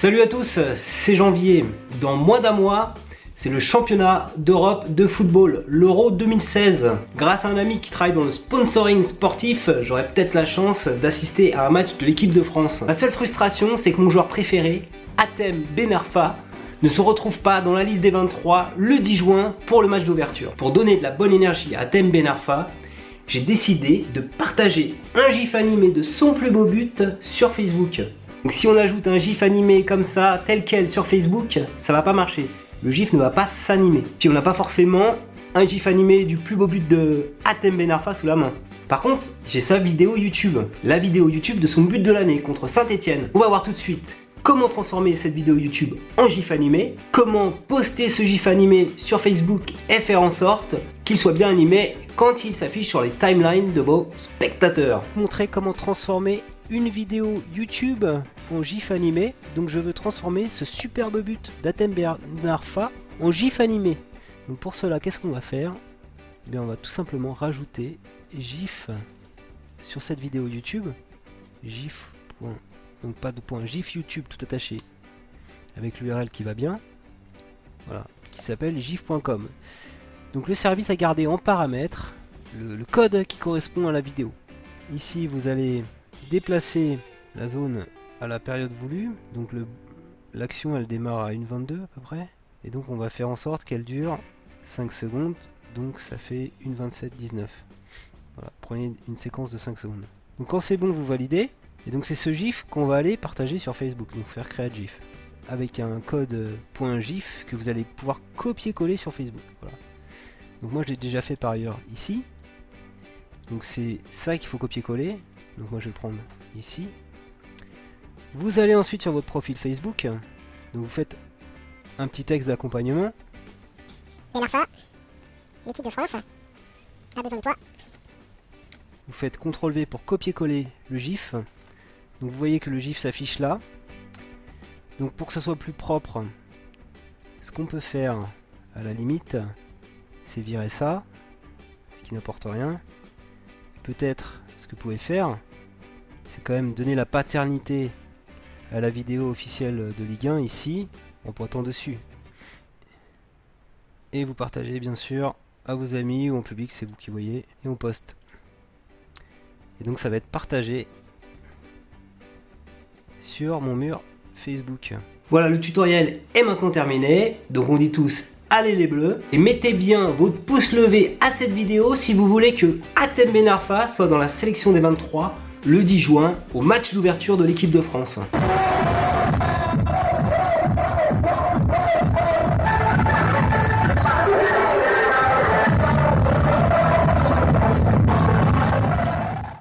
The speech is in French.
Salut à tous, c'est Janvier. Dans moins d'un mois, c'est le championnat d'Europe de football, l'Euro 2016. Grâce à un ami qui travaille dans le sponsoring sportif, j'aurai peut-être la chance d'assister à un match de l'équipe de France. La seule frustration, c'est que mon joueur préféré, Atem Benarfa, ne se retrouve pas dans la liste des 23 le 10 juin pour le match d'ouverture. Pour donner de la bonne énergie à Atem Benarfa, j'ai décidé de partager un gif animé de son plus beau but sur Facebook. Donc si on ajoute un gif animé comme ça, tel quel sur Facebook, ça va pas marcher le GIF ne va pas s'animer. Si on n'a pas forcément un GIF animé du plus beau but de Atem Benarfa sous la main. Par contre, j'ai sa vidéo YouTube, la vidéo YouTube de son but de l'année contre Saint-Etienne. On va voir tout de suite comment transformer cette vidéo YouTube en GIF animé, comment poster ce GIF animé sur Facebook et faire en sorte qu'il soit bien animé quand il s'affiche sur les timelines de vos spectateurs. Montrer comment transformer une vidéo YouTube en GIF animé. Donc je veux transformer ce superbe but d'Atem en GIF animé. Donc pour cela, qu'est-ce qu'on va faire? Eh bien, On va tout simplement rajouter GIF sur cette vidéo YouTube. GIF. Donc pas de point. GIF YouTube tout attaché. Avec l'URL qui va bien. Voilà. Qui s'appelle gif.com. Donc le service à garder en paramètres le code qui correspond à la vidéo. Ici vous allez déplacer la zone à la période voulue. Donc l'action elle démarre à 1.22 à peu près. Et donc on va faire en sorte qu'elle dure 5 secondes. Donc ça fait 1.27.19. Voilà, prenez une séquence de 5 secondes. Donc quand c'est bon vous validez. Et donc c'est ce GIF qu'on va aller partager sur Facebook. Donc faire créer GIF. Avec un code .gif que vous allez pouvoir copier-coller sur Facebook. Donc moi je l'ai déjà fait par ailleurs ici. Donc c'est ça qu'il faut copier-coller. Donc moi je vais prendre ici. Vous allez ensuite sur votre profil Facebook. Donc vous faites un petit texte d'accompagnement. l'équipe de France a besoin de toi. Vous faites CTRL V pour copier-coller le GIF. Donc vous voyez que le GIF s'affiche là. Donc pour que ce soit plus propre, ce qu'on peut faire à la limite, c'est virer ça, ce qui n'apporte rien. Peut-être que pouvez faire, c'est quand même donner la paternité à la vidéo officielle de Ligue 1 ici, en pointant dessus. Et vous partagez bien sûr à vos amis ou en public, c'est vous qui voyez, et on poste. Et donc ça va être partagé sur mon mur Facebook. Voilà, le tutoriel est maintenant terminé. Donc on dit tous allez les bleus. Et mettez bien votre pouce levé à cette vidéo si vous voulez que Atem Benarfa soit dans la sélection des 23 le 10 juin au match d'ouverture de l'équipe de France.